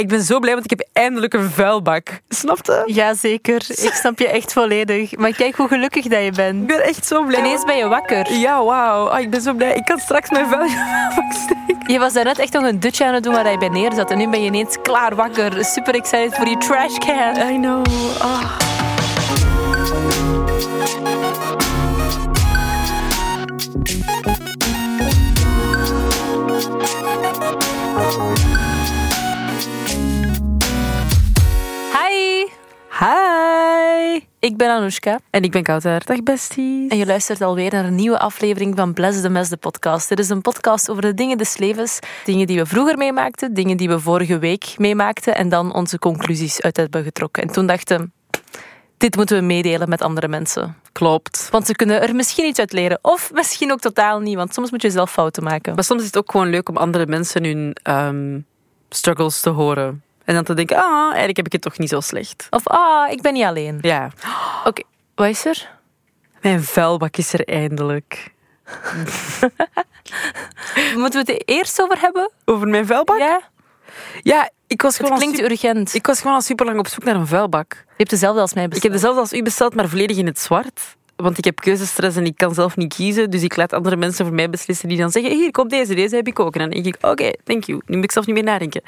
Ik ben zo blij, want ik heb eindelijk een vuilbak. Snapte? Jazeker, ik snap je echt volledig. Maar kijk hoe gelukkig dat je Ik bent. ben echt zo blij. Ineens ben je wakker. Ja, wauw. Ah, ik ben zo blij. Ik kan straks mijn vuilbak steken. Je was daarnet echt nog een dutje aan het doen waar je bij neer zat. En nu ben je ineens klaar wakker. Super excited voor die trashcan. I know. Ah. Hi. ik ben Anoushka. En ik ben Kouter. Dag besties. En je luistert alweer naar een nieuwe aflevering van Bless the Mess, de podcast. Dit is een podcast over de dingen des levens. Dingen die we vroeger meemaakten, dingen die we vorige week meemaakten. En dan onze conclusies uit hebben getrokken. En toen dachten we, dit moeten we meedelen met andere mensen. Klopt. Want ze kunnen er misschien iets uit leren. Of misschien ook totaal niet, want soms moet je zelf fouten maken. Maar soms is het ook gewoon leuk om andere mensen hun ehm, struggles te horen. En dan te denken, ah, eigenlijk heb ik het toch niet zo slecht. Of, ah, ik ben niet alleen. Ja. Oké, wat is er? Mijn vuilbak is er eindelijk. Moeten we het er eerst over hebben? Over mijn vuilbak? Ja? Ja, ik was Het gewoon, al klinkt urgent. ik was gewoon al super lang op zoek naar een vuilbak. Je hebt dezelfde als mij Ik besteld. heb dezelfde als u besteld, maar volledig in het zwart. Want ik heb keuzestress en ik kan zelf niet kiezen. Dus ik laat andere mensen voor mij beslissen die dan zeggen... Hier, kom deze, deze heb ik ook. En dan denk ik, oké, thank you. Nu moet ik zelf niet meer nadenken.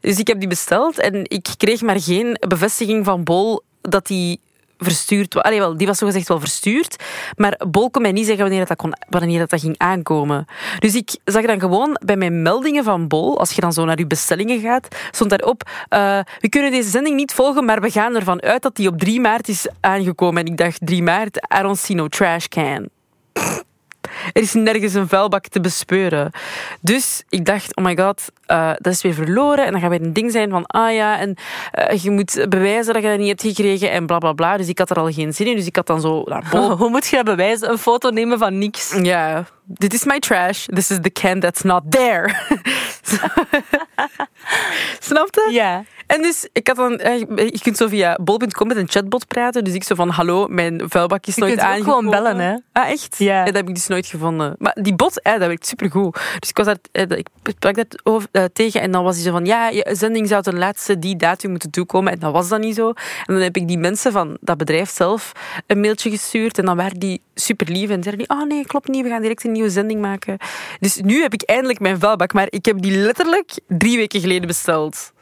Dus ik heb die besteld en ik kreeg maar geen bevestiging van Bol dat die verstuurd wel, die was zogezegd wel verstuurd. Maar Bol kon mij niet zeggen wanneer dat, kon, wanneer dat, dat ging aankomen. Dus ik zag dan gewoon bij mijn meldingen van Bol, als je dan zo naar je bestellingen gaat, stond daarop, eh we kunnen deze zending niet volgen, maar we gaan ervan uit dat die op 3 maart is aangekomen. En ik dacht, 3 maart, I don't see no trash can. Er is nergens een vuilbak te bespeuren. Dus ik dacht, oh my god, eh, dat is weer verloren. En dan gaat weer een ding zijn van, ah ja, en eh, je moet bewijzen dat je dat niet hebt gekregen en bla bla bla. Dus ik had er al geen zin in. Dus ik had dan zo Bol Hoe moet je dat bewijzen? Een foto nemen van niks. ja, dit is my trash. This is the can that's not there. Snapte? Ja. En dus, ik had dan, eh, je kunt zo via bol.com met een chatbot praten. Dus ik zo van, hallo, mijn vuilbak is Je nooit kunt ook aangekomen. gewoon bellen, hè? Ah, echt? Ja. Dat heb ik dus nooit gevonden. Maar die bot, eh, dat werkt supergoed. Dus ik was daar, eh, ik sprak dat over, tegen en dan was hij zo van, ja, je zending zou ten laatste die datum moeten toekomen. En dat was dan niet zo. En dan heb ik die mensen van dat bedrijf zelf een mailtje gestuurd. En dan waren die super lief en zeiden die, oh nee, klopt niet, we gaan direct een zending maken. Dus nu heb ik eindelijk mijn vuilbak, maar ik heb die letterlijk drie weken geleden besteld.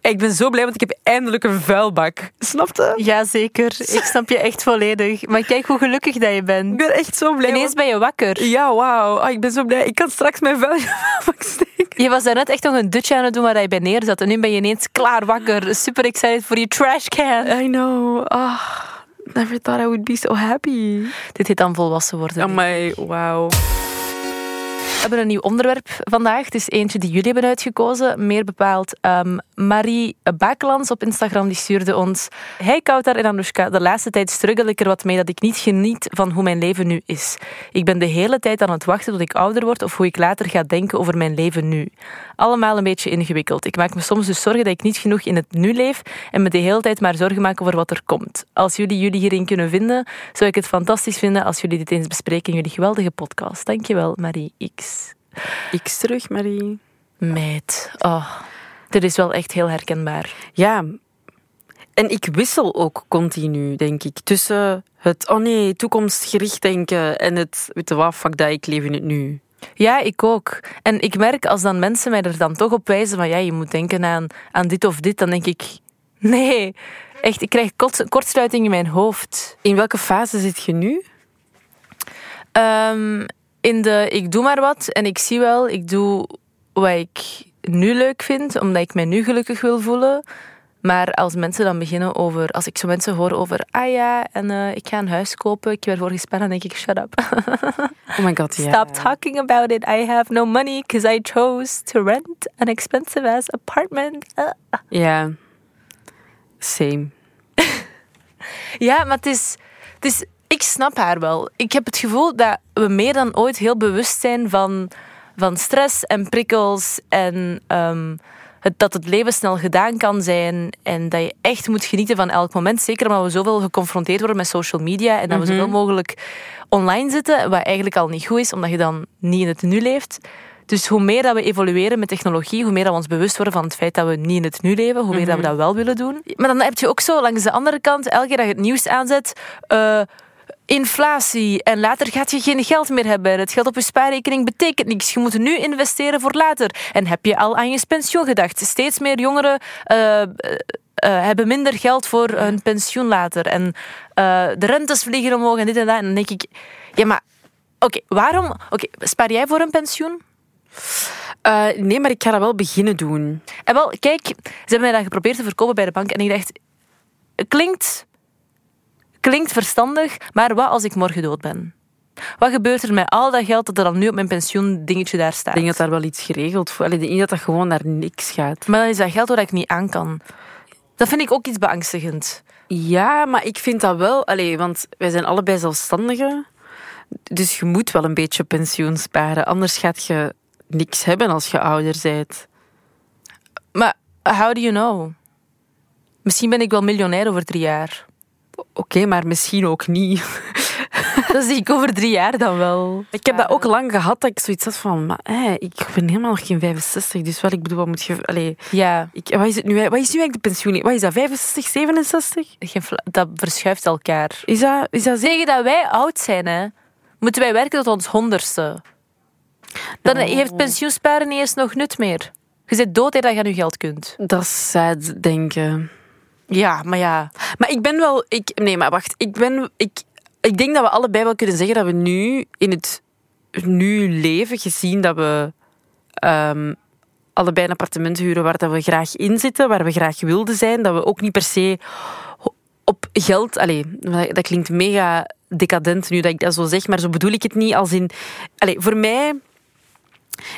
Ik ben zo blij, want ik heb eindelijk een vuilbak. Snapte? Jazeker, ik snap je echt volledig. Maar kijk hoe gelukkig dat je Ik bent. ben echt zo blij. Ineens want- ben je wakker. Ja, wauw. Ah, ik ben zo blij. Ik kan straks mijn vuilbak steken. Je was daarnet echt nog een dutje aan het doen waar je bij neer zat. En nu ben je ineens klaar wakker. Super excited voor die trashcan. I know. Ah, never thought I would be so happy. Dit heet dan volwassen worden. Amai, wauw. Hebben een nieuw onderwerp vandaag. Het is eentje die jullie hebben uitgekozen. Meer bepaald ehm, Marie Bakelands op Instagram. Die stuurde ons... Hey Koutar en Anoushka, de laatste tijd struggle ik er wat mee dat ik niet geniet van hoe mijn leven nu is. Ik ben de hele tijd aan het wachten tot ik ouder word of hoe ik later ga denken over mijn leven nu. Allemaal een beetje ingewikkeld. Ik maak me soms dus zorgen dat ik niet genoeg in het nu leef en me de hele tijd maar zorgen maak over wat er komt. Als jullie jullie hierin kunnen vinden, zou ik het fantastisch vinden als jullie dit eens bespreken in jullie geweldige podcast. Dankjewel, Marie X. X terug, Marie. Meid. Oh, dit is wel echt heel herkenbaar. Ja. En ik wissel ook continu, denk ik, tussen het, oh nee, toekomstgericht denken en het, weet je wat, fuck dat, ik leef in het nu. Ja, ik ook. En ik merk als dan mensen mij er dan toch op wijzen van ja, je moet denken aan, aan dit of dit, dan denk ik, nee, echt, ik krijg kort, kortsluiting in mijn hoofd. In welke fase zit je nu? Ehm, in de ik doe maar wat en ik zie wel, ik doe wat ik nu leuk vind, omdat ik mij nu gelukkig wil voelen. Maar als mensen dan beginnen over, als ik zo mensen hoor over, ah ja, en eh, ik ga een huis kopen, ik heb ervoor gespannen, dan denk ik, shut up. Oh my god, ja. Stop talking about it. I have no money because I chose to rent an expensive ass apartment. Uh. Ja. Same. Ja, maar het is, het is. Ik snap haar wel. Ik heb het gevoel dat we meer dan ooit heel bewust zijn van, van stress en prikkels. En ehm, het, dat het leven snel gedaan kan zijn. En dat je echt moet genieten van elk moment. Zeker omdat we zoveel geconfronteerd worden met social media. En dat we zoveel mogelijk online zitten. Wat eigenlijk al niet goed is, omdat je dan niet in het nu leeft. Dus hoe meer dat we evolueren met technologie, hoe meer dat we ons bewust worden van het feit dat we niet in het nu leven, hoe meer dat we dat wel willen doen. Maar dan heb je ook zo langs de andere kant, elke keer dat je het nieuws aanzet, uh, inflatie en later gaat je geen geld meer hebben. Het geld op je spaarrekening betekent niks. Je moet nu investeren voor later. En heb je al aan je pensioen gedacht? Steeds meer jongeren uh, uh, hebben minder geld voor hun pensioen later. En uh, de rentes vliegen omhoog en dit en dat. En dan denk ik, ja, maar oké, okay, waarom? Oké, okay, spaar jij voor een pensioen? Uh, nee, maar ik ga dat wel beginnen doen. En wel, kijk, ze hebben mij dat geprobeerd te verkopen bij de bank en ik dacht, klinkt Klinkt verstandig, maar wat als ik morgen dood ben? Wat gebeurt er met al dat geld dat er dan nu op mijn pensioen dingetje daar staat? Ik denk dat daar wel iets geregeld voor. Ik denk dat dat gewoon naar niks gaat. Maar dan is dat geld waar ik niet aan kan. Dat vind ik ook iets beangstigend. Ja, maar ik vind dat wel... Allee, want wij zijn allebei zelfstandigen. Dus je moet wel een beetje pensioen sparen. Anders gaat je niks hebben als je ouder bent. Maar how do you know? Misschien ben ik wel miljonair over drie jaar. Oké, maar misschien ook niet. Dat zie ik over drie jaar dan wel. Ik heb dat ook lang gehad, dat ik zoiets had van... Maar, hé, ik ben helemaal nog geen 65, dus wat ik bedoel, wat moet je... Allee, ja. Ik, wat, is het nu, wat is nu eigenlijk de pensioen? Wat is dat, 65, 67? Dat verschuift elkaar. Is dat... Is dat Zeggen dat wij oud zijn, hè, moeten wij werken tot ons honderdste. Dan no. heeft pensioensparen niet eens nog nut meer. Je zit dood dat je aan je geld kunt. Dat is sad, denken. Ja, maar ja. Maar ik ben wel... Ik, nee, maar wacht. Ik, ben, ik, ik denk dat we allebei wel kunnen zeggen dat we nu in het nu leven, gezien dat we um, allebei een appartement huren waar dat we graag in zitten, waar we graag wilden zijn, dat we ook niet per se op geld... Allee, dat klinkt mega decadent nu dat ik dat zo zeg, maar zo bedoel ik het niet als in... Allee, voor mij...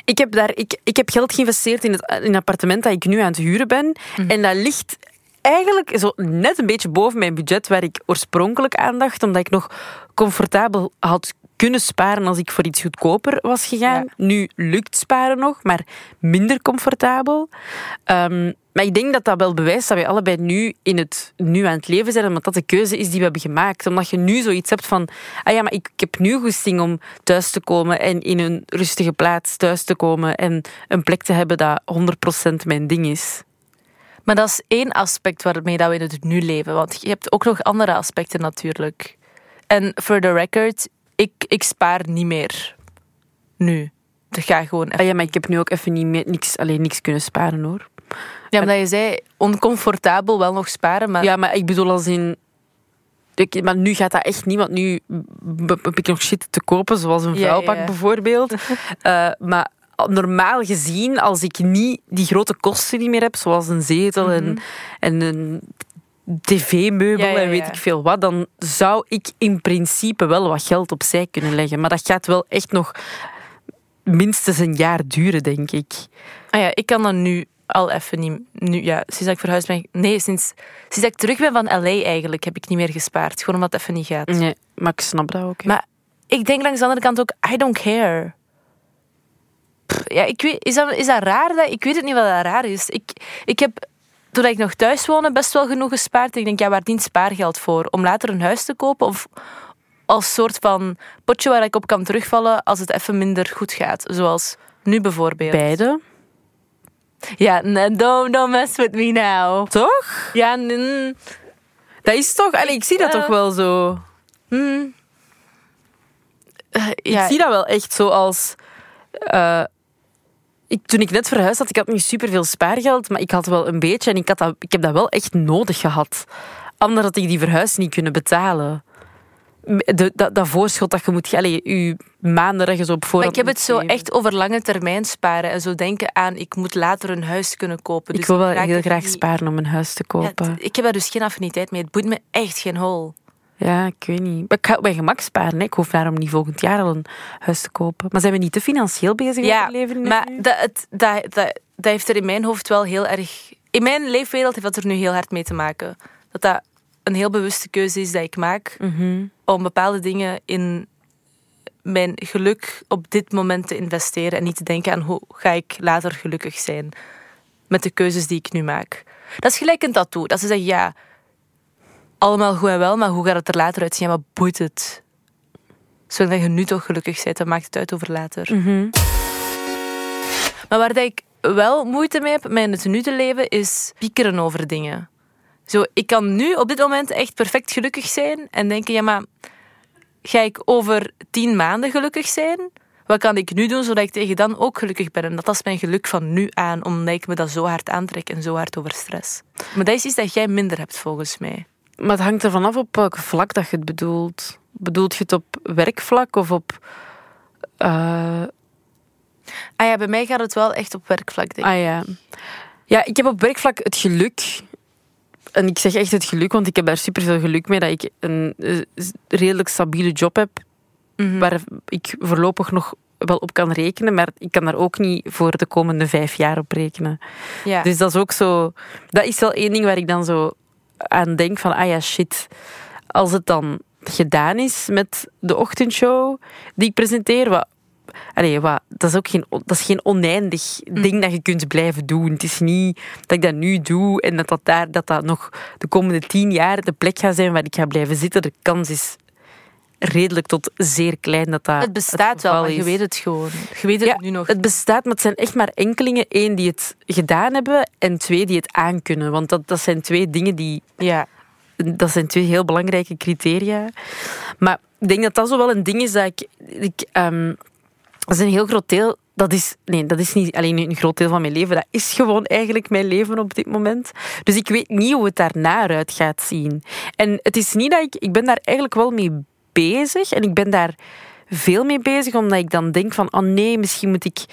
Ik heb, daar, ik, ik heb geld geïnvesteerd in het, in het appartement dat ik nu aan het huren ben. Mm. En dat ligt eigenlijk zo net een beetje boven mijn budget waar ik oorspronkelijk aan dacht, omdat ik nog comfortabel had kunnen sparen als ik voor iets goedkoper was gegaan. Ja. Nu lukt sparen nog, maar minder comfortabel. Um, maar ik denk dat dat wel bewijst dat wij allebei nu in het nu aan het leven zijn, omdat dat de keuze is die we hebben gemaakt. Omdat je nu zoiets hebt van, ah ja, maar ik, ik heb nu goesting om thuis te komen en in een rustige plaats thuis te komen en een plek te hebben dat 100% mijn ding is. Maar dat is één aspect waarmee dat we in het nu leven. Want je hebt ook nog andere aspecten natuurlijk. En for the record, ik, ik spaar niet meer. Nu. Dat ga gewoon even. Ah ja, maar ik heb nu ook even niet meer, niks, alleen niks kunnen sparen hoor. Ja, omdat je zei oncomfortabel wel nog sparen. Maar... Ja, maar ik bedoel als in... Ik, maar nu gaat dat echt niet, want nu heb ik nog shit te kopen, zoals een ja, ja. bijvoorbeeld. uh, maar normaal gezien, als ik niet die grote kosten niet meer heb, zoals een zetel mm -hmm. en, en een tv-meubel ja, ja, ja. en weet ik veel wat, dan zou ik in principe wel wat geld opzij kunnen leggen. Maar dat gaat wel echt nog minstens een jaar duren, denk ik. Ah ja, ik kan dat nu al even niet... Nu, ja, sinds dat ik verhuisd ben... Nee, sinds, sinds dat ik terug ben van L.A. eigenlijk, heb ik niet meer gespaard. Gewoon omdat het even niet gaat. Nee, maar ik snap dat ook. Maar ik denk langs de andere kant ook, I don't care ja, ik weet, is, dat, is dat raar? Dat, ik weet het niet wat dat raar is. Ik, ik heb, toen ik nog thuis woonde, best wel genoeg gespaard. Ik denk, ja, waar dient spaargeld voor? Om later een huis te kopen? Of als soort van potje waar ik op kan terugvallen als het even minder goed gaat? Zoals nu bijvoorbeeld. Beide? Ja, don't, don't mess with me now. Toch? Ja, mm, dat is toch... Allee, ik zie dat uh, toch wel zo. Mm, uh, ja. Ik zie dat wel echt zo als... Uh, ik, toen ik net verhuisd had, ik had niet superveel spaargeld, maar ik had wel een beetje en ik, had dat, ik heb dat wel echt nodig gehad. Anders had ik die verhuis niet kunnen betalen. De, dat, dat voorschot dat je moet... Allez, je maanden ergens op voor. Maar ik heb het zo echt over lange termijn sparen. En zo denken aan, ik moet later een huis kunnen kopen. Dus ik wil wel heel graag sparen om een huis te kopen. Ja, ik heb daar dus geen affiniteit mee. Het boeit me echt geen hol. Ja, ik weet niet. Maar ik ga op mijn gemak sparen. Hè. Ik hoef daarom niet volgend jaar al een huis te kopen. Maar zijn we niet te financieel bezig ja, met leven? maar dat, het, dat, dat, dat heeft er in mijn hoofd wel heel erg... In mijn leefwereld heeft dat er nu heel hard mee te maken. Dat dat een heel bewuste keuze is dat ik maak. Mm -hmm. Om bepaalde dingen in mijn geluk op dit moment te investeren. En niet te denken aan hoe ga ik later gelukkig zijn. Met de keuzes die ik nu maak. Dat is gelijk een tattoo. Dat ze zeggen, ja allemaal goed en wel, maar hoe gaat het er later uitzien? Ja, wat boeit het? Zolang je nu toch gelukkig bent, dan maakt het uit over later. Mm -hmm. Maar waar dat ik wel moeite mee heb met het nu te leven, is piekeren over dingen. Zo, ik kan nu op dit moment echt perfect gelukkig zijn en denken, ja maar, ga ik over tien maanden gelukkig zijn? Wat kan ik nu doen zodat ik tegen dan ook gelukkig ben? En dat is mijn geluk van nu aan, omdat ik me dat zo hard aantrek en zo hard over stress. Maar dat is iets dat jij minder hebt volgens mij. Maar het hangt ervan af op welk vlak dat je het bedoelt. Bedoelt je het op werkvlak of op... eh, Ah ja, bij mij gaat het wel echt op werkvlak, denk ik. Ah ja. Ja, ik heb op werkvlak het geluk. En ik zeg echt het geluk, want ik heb daar superveel geluk mee dat ik een eh, redelijk stabiele job heb. Mhm. Waar ik voorlopig nog wel op kan rekenen, maar ik kan daar ook niet voor de komende vijf jaar op rekenen. Ja. Dus dat is ook zo. Dat is wel één ding waar ik dan zo aan denk: van ah ja, shit. Als het dan gedaan is met de ochtendshow die ik presenteer, wat, allee, wat, dat is ook geen, dat is geen oneindig ding dat je kunt blijven doen. Het is niet dat ik dat nu doe en dat dat, daar, dat, dat nog de komende tien jaar de plek gaat zijn waar ik ga blijven zitten. De kans is redelijk tot zeer klein dat dat het bestaat wel, maar je weet het gewoon. Je weet het Ja, nu nog. Het bestaat, maar het zijn echt maar enkelingen. Eén, die het gedaan hebben en twee, die het aankunnen. Want dat, dat zijn twee dingen die... Ja. Dat zijn twee heel belangrijke criteria. Maar ik denk dat dat zo wel een ding is dat ik... ik ehm, dat is een heel groot deel... Dat is, nee, dat is niet alleen een groot deel van mijn leven. Dat is gewoon eigenlijk mijn leven op dit moment. Dus ik weet niet hoe het daarna eruit gaat zien. En het is niet dat ik... Ik ben daar eigenlijk wel mee bezig. En ik ben daar veel mee bezig, omdat ik dan denk van... Oh nee, misschien moet ik...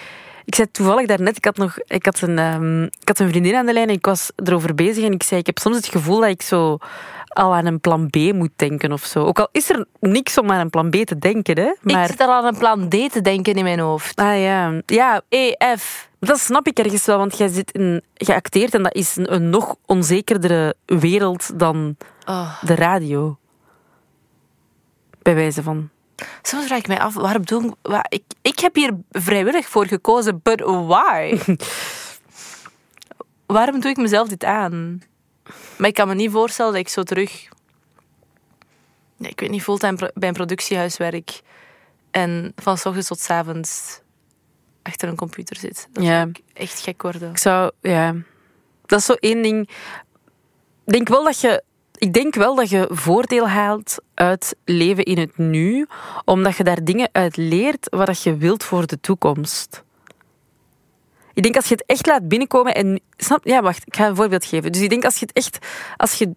Ik zei toevallig daarnet, ik had, nog, ik, had een, ehm, ik had een vriendin aan de lijn en ik was erover bezig. En ik zei, ik heb soms het gevoel dat ik zo al aan een plan B moet denken of zo. Ook al is er niks om aan een plan B te denken, hè. Maar... Ik zit al aan een plan D te denken in mijn hoofd. Ah ja. Ja, E, F. dat snap ik ergens wel, want jij zit in, geacteerd en dat is een, een nog onzekerdere wereld dan Oh. de radio. Bij wijze van. Soms vraag ik mij af, waarom doe ik... Ik, ik heb hier vrijwillig voor gekozen, but why? waarom doe ik mezelf dit aan? Maar ik kan me niet voorstellen dat ik zo terug... Nee, ik weet niet, fulltime bij een productiehuis werk en van s ochtends tot s avonds achter een computer zit. Dat Ja. zou ik echt gek worden. Ik zou, ja. Dat is zo één ding. Ik denk wel dat je. Ik denk wel dat je voordeel haalt uit leven in het nu, omdat je daar dingen uit leert wat je wilt voor de toekomst. Ik denk als je het echt laat binnenkomen en ja, wacht, ik ga een voorbeeld geven. Dus ik denk als je het echt, als je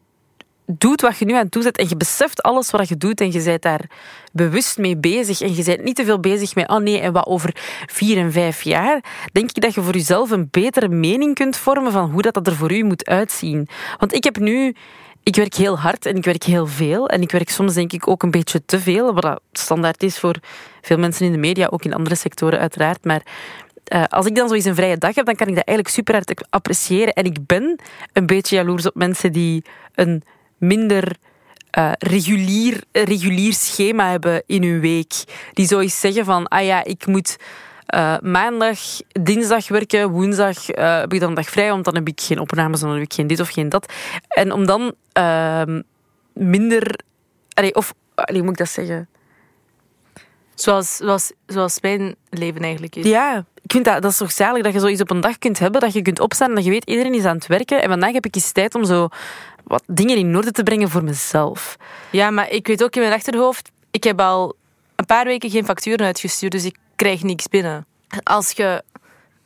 doet wat je nu aan toezet en je beseft alles wat je doet en je bent daar bewust mee bezig en je bent niet te veel bezig met, oh nee, en wat over vier en vijf jaar, denk ik dat je voor jezelf een betere mening kunt vormen van hoe dat, dat er voor u moet uitzien. Want ik heb nu... Ik werk heel hard en ik werk heel veel. En ik werk soms denk ik ook een beetje te veel, wat standaard is voor veel mensen in de media, ook in andere sectoren uiteraard. Maar eh, als ik dan zoiets een vrije dag heb, dan kan ik dat eigenlijk super hard appreciëren. En ik ben een beetje jaloers op mensen die een minder eh, regulier, regulier schema hebben in hun week. Die zoiets zeggen van, ah ja, ik moet eh, maandag, dinsdag werken, woensdag eh, heb ik dan een dag vrij, want dan heb ik geen opnames, dan heb ik geen dit of geen dat. En om dan ehm, minder... Allee, of, allee, hoe moet ik dat zeggen? Zoals, zoals, zoals mijn leven eigenlijk is. Ja, ik vind dat, dat is toch zalig dat je zoiets op een dag kunt hebben, dat je kunt opstaan en dat je weet, iedereen is aan het werken. En vandaag heb ik eens tijd om zo wat dingen in orde te brengen voor mezelf. Ja, maar ik weet ook in mijn achterhoofd, ik heb al een paar weken geen facturen uitgestuurd, dus ik krijg niks binnen. Als je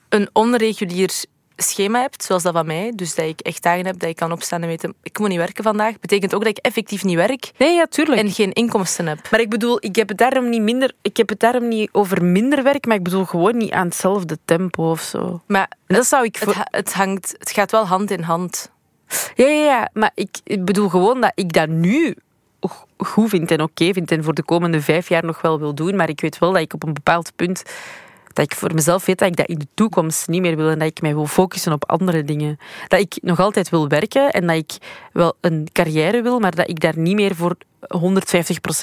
een onregulier schema hebt, zoals dat van mij, dus dat ik echt dagen heb dat ik kan opstaan en weten, ik moet niet werken vandaag, betekent ook dat ik effectief niet werk Nee, ja, tuurlijk. en geen inkomsten heb. Maar ik bedoel, ik heb het daarom niet minder, ik heb het daarom niet over minder werk, maar ik bedoel gewoon niet aan hetzelfde tempo of zo. Maar dat zou ik het, voor... het, hangt, het gaat wel hand in hand. Ja, ja, ja, maar ik ik bedoel gewoon dat ik dat nu goed vind en oké vind en voor de komende vijf jaar nog wel wil doen, maar ik weet wel dat ik op een bepaald punt dat ik voor mezelf weet dat ik dat in de toekomst niet meer wil en dat ik mij wil focussen op andere dingen. Dat ik nog altijd wil werken en dat ik wel een carrière wil, maar dat ik daar niet meer voor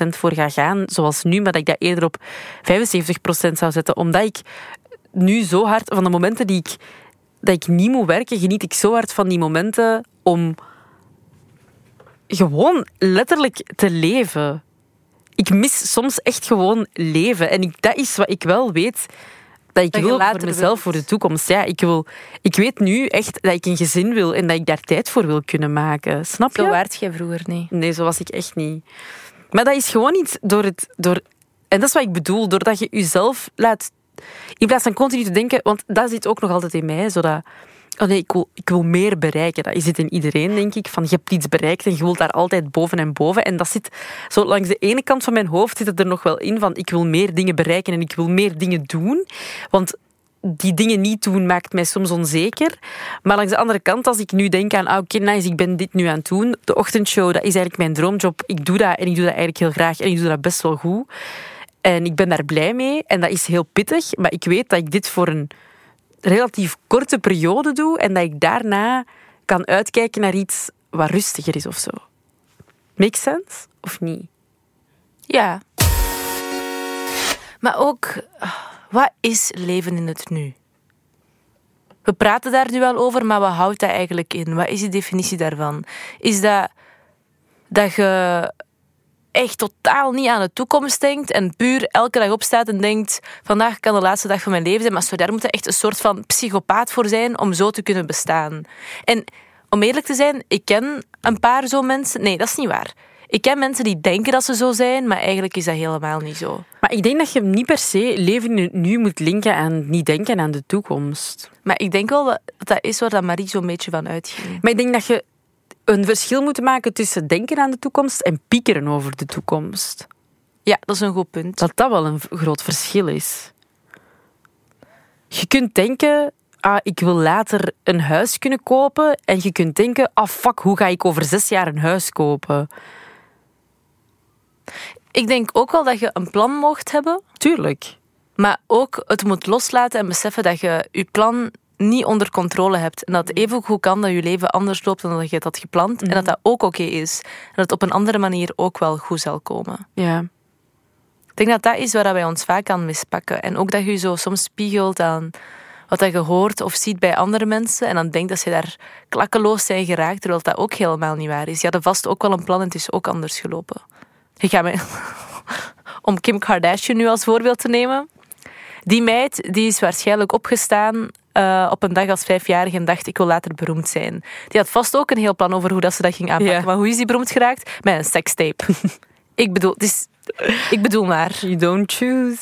150% voor ga gaan, zoals nu, maar dat ik dat eerder op 75% zou zetten, omdat ik nu zo hard van de momenten die ik dat ik niet moet werken, geniet ik zo hard van die momenten om gewoon letterlijk te leven. Ik mis soms echt gewoon leven. En ik, dat is wat ik wel weet. Dat ik Dat wil later voor mezelf, wilt. voor de toekomst. Ja, ik, wil, ik weet nu echt dat ik een gezin wil en dat ik daar tijd voor wil kunnen maken. Snap je? Zo waart jij vroeger niet. Nee, zo was ik echt niet. Maar dat is gewoon iets door het... Door, en dat is wat ik bedoel, doordat je jezelf laat... In plaats van continu te denken... Want dat zit ook nog altijd in mij, zodat... Oh nee, ik wil, meer bereiken. Dat zit in iedereen, denk ik. Van, je hebt iets bereikt en je wilt daar altijd boven en boven. En dat zit zo langs de ene kant van mijn hoofd zit het er nog wel in van ik wil meer dingen bereiken en ik wil meer dingen doen. Want die dingen niet doen maakt mij soms onzeker. Maar langs de andere kant, als ik nu denk aan, ah, oké, nice, ik ben dit nu aan het doen. De ochtendshow, dat is eigenlijk mijn droomjob. Ik doe dat en ik doe dat eigenlijk heel graag en ik doe dat best wel goed. En ik ben daar blij mee en dat is heel pittig. Maar ik weet dat ik dit voor een relatief korte periode doe en dat ik daarna kan uitkijken naar iets wat rustiger is of zo. Make sense? Of niet? Ja. Maar ook, wat is leven in het nu? We praten daar nu wel over, maar wat houdt dat eigenlijk in? Wat is de definitie daarvan? Is dat dat je echt totaal niet aan de toekomst denkt en puur elke dag opstaat en denkt vandaag kan de laatste dag van mijn leven zijn, maar zo, daar moet je echt een soort van psychopaat voor zijn om zo te kunnen bestaan. En om eerlijk te zijn, ik ken een paar zo mensen. Nee, dat is niet waar. Ik ken mensen die denken dat ze zo zijn, maar eigenlijk is dat helemaal niet zo. Maar ik denk dat je niet per se leven nu moet linken aan niet denken aan de toekomst. Maar ik denk wel dat dat is waar dat Marie zo'n beetje van uitging. Maar ik denk dat je een verschil moet maken tussen denken aan de toekomst en piekeren over de toekomst. Ja, dat is een goed punt. Dat dat wel een groot verschil is. Je kunt denken, ah, ik wil later een huis kunnen kopen. En je kunt denken, ah fuck, hoe ga ik over zes jaar een huis kopen? Ik denk ook wel dat je een plan mocht hebben, Tuurlijk. maar ook het moet loslaten en beseffen dat je je plan niet onder controle hebt. En dat het even goed kan dat je leven anders loopt dan dat je het had gepland. En dat dat ook oké is. En dat het op een andere manier ook wel goed zal komen. Ja. Ik denk dat dat is waar wij ons vaak aan mispakken. En ook dat je je zo soms spiegelt aan wat dat je hoort of ziet bij andere mensen. En dan denkt dat ze daar klakkeloos zijn geraakt, terwijl dat ook helemaal niet waar is. Je had vast ook wel een plan en het is ook anders gelopen. Ik ga me... Om Kim Kardashian nu als voorbeeld te nemen. Die meid die is waarschijnlijk opgestaan eh, op een dag als vijfjarige en dacht ik wil later beroemd zijn. Die had vast ook een heel plan over hoe dat ze dat ging aanpakken. Ja. Maar hoe is die beroemd geraakt? Met een sekstape. ik bedoel, het is, ik bedoel maar. You don't choose.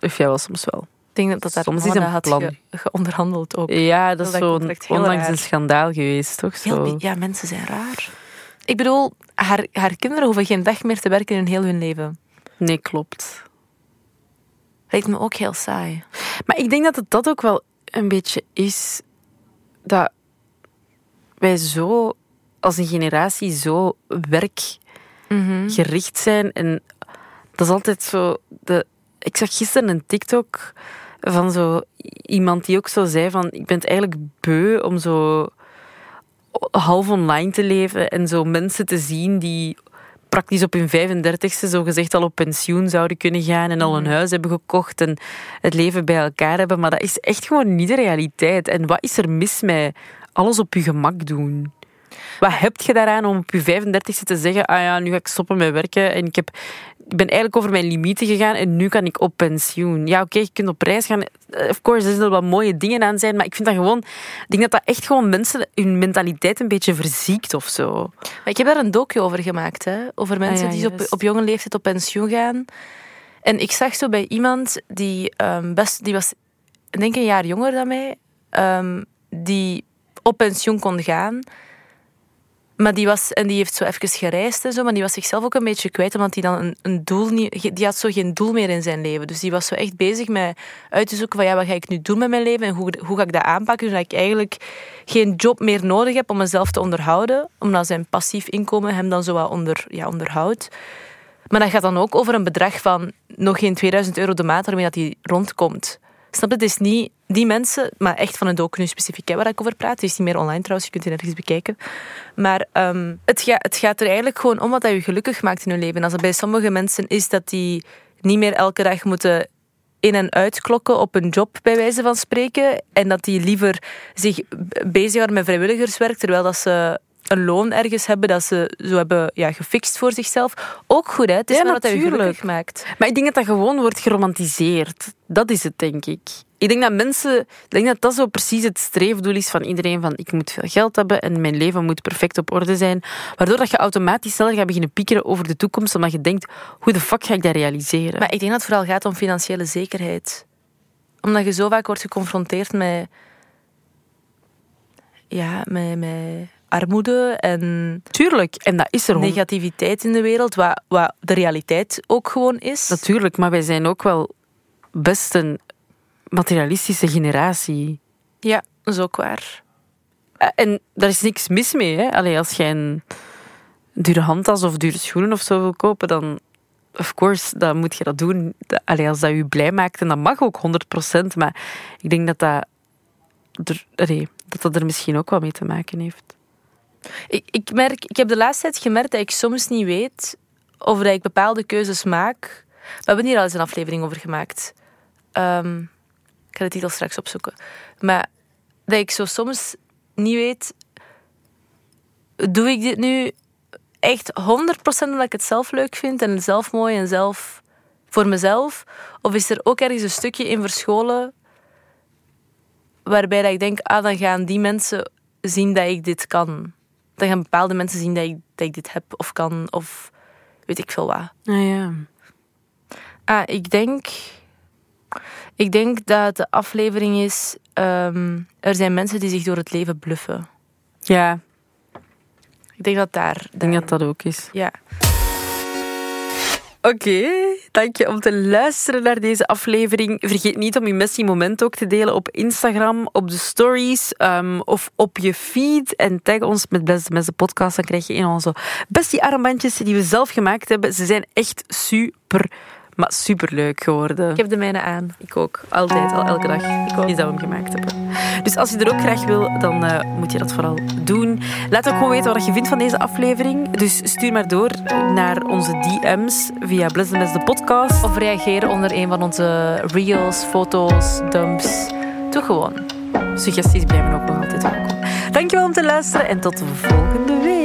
Of jij wel soms wel. Ik denk dat dat daar Soms is een had plan. ge- geonderhandeld ook. Ja, dat is heel onlangs raar. een schandaal geweest, toch? Zo. ja, mensen zijn raar. Ik bedoel, haar, haar kinderen hoeven geen dag meer te werken in heel hun leven. Nee, klopt. Lijkt me ook heel saai. Maar ik denk dat het dat ook wel een beetje is dat wij zo als een generatie zo werkgericht zijn. En dat is altijd zo. De, ik zag gisteren een TikTok van zo iemand die ook zo zei van ik ben het eigenlijk beu om zo half online te leven en zo mensen te zien die praktisch op hun 35ste zo gezegd al op pensioen zouden kunnen gaan en al een huis hebben gekocht en het leven bij elkaar hebben. Maar dat is echt gewoon niet de realiteit. En wat is er mis met alles op je gemak doen? Wat heb je daaraan om op je 35ste te zeggen, ah ja, nu ga ik stoppen met werken en ik, heb, ik ben eigenlijk over mijn limieten gegaan en nu kan ik op pensioen. Ja, oké, je kunt op reis gaan. Eh, Of course, er zullen wel mooie dingen aan zijn, maar ik vind dat gewoon, ik denk dat dat echt gewoon mensen hun mentaliteit een beetje verziekt of zo. Maar ik heb daar een docu over gemaakt, hè? over mensen Ah ja, die op, op jonge leeftijd op pensioen gaan. En ik zag zo bij iemand die ehm, best, die was denk ik een jaar jonger dan mij, ehm, die op pensioen kon gaan. Maar die was, en die heeft zo even gereisd en zo, maar die was zichzelf ook een beetje kwijt, omdat hij dan een, een doel niet, die had zo geen doel meer in zijn leven. Dus die was zo echt bezig met uit te zoeken van ja, wat ga ik nu doen met mijn leven en hoe, hoe ga ik dat aanpakken, zodat ik eigenlijk geen job meer nodig heb om mezelf te onderhouden, omdat zijn passief inkomen hem dan zo wat onder, ja, onderhoudt. Maar dat gaat dan ook over een bedrag van nog geen 2000 euro de maand waarmee dat hij rondkomt. Snap je? Is niet die mensen, maar echt van een docu specifiek hè, waar ik over praat. Het is niet meer online trouwens, je kunt het ergens bekijken. Maar ehm, het, het gaat er eigenlijk gewoon om wat je gelukkig maakt in je leven. Als het bij sommige mensen is dat die niet meer elke dag moeten in- en uitklokken op een job, bij wijze van spreken. En dat die liever zich bezighouden met vrijwilligerswerk, terwijl dat ze een loon ergens hebben dat ze zo hebben ja, gefixt voor zichzelf. Ook goed, hè? Het is Ja, maar wat dat je gelukkig maakt. Maar ik denk dat dat gewoon wordt geromantiseerd. Dat is het, denk ik. Ik denk dat mensen... Ik denk dat dat zo precies het streefdoel is van iedereen. Van, ik moet veel geld hebben en mijn leven moet perfect op orde zijn. Waardoor dat je automatisch sneller gaat beginnen piekeren over de toekomst. Omdat je denkt, hoe de fuck ga ik dat realiseren? Maar ik denk dat het vooral gaat om financiële zekerheid. Omdat je zo vaak wordt geconfronteerd met... Ja, met, met armoede en Tuurlijk, en dat is er negativiteit in de wereld, wat, wat de realiteit ook gewoon is. Natuurlijk, maar wij zijn ook wel best een materialistische generatie. Ja, dat is ook waar. Eh, En daar is niks mis mee. Hè? Allee, als jij een dure handtas of dure schoenen of zo wil kopen, dan of course, dan moet je dat doen. Allee, als dat je blij maakt, en dat mag ook 100%, maar ik denk dat dat er, allee, dat, dat er misschien ook wel mee te maken heeft. Ik, ik, merk, ik heb de laatste tijd gemerkt dat ik soms niet weet of dat ik bepaalde keuzes maak. We hebben hier al eens een aflevering over gemaakt. Ehm, ik ga de titel straks opzoeken. Maar dat ik zo soms niet weet... Doe ik dit nu echt 100% omdat ik het zelf leuk vind en zelf mooi en zelf voor mezelf? Of is er ook ergens een stukje in verscholen waarbij dat ik denk, ah, dan gaan die mensen zien dat ik dit kan. Dan gaan bepaalde mensen zien dat ik, dat ik dit heb of kan of weet ik veel wat. Ah ja. Ah, ik denk... Ik denk dat de aflevering is... ehm, er zijn mensen die zich door het leven bluffen. Ja, Ik denk dat daar... ik denk dat dat ook is. Ja. Oké, dank je om te luisteren naar deze aflevering. Vergeet niet om je messy moment ook te delen op Instagram, op de stories ehm, of op je feed. En tag ons met Beste Mensen Podcast. Dan krijg je van onze bestie armbandjes die we zelf gemaakt hebben. Ze zijn echt super, maar super leuk geworden. Ik heb de mijne aan. Ik ook. Altijd, al elke dag. Ik ook. Is dat we hem gemaakt hebben. Dus als je er ook graag wil, dan eh, moet je dat vooral doen. Laat ook gewoon weten wat je vindt van deze aflevering. Dus stuur maar door naar onze DM's via Bless the Mess de podcast. Of reageren onder een van onze reels, foto's, dumps. Doe gewoon. Suggesties blijven ook nog altijd welkom. Dankjewel om te luisteren en tot de volgende week.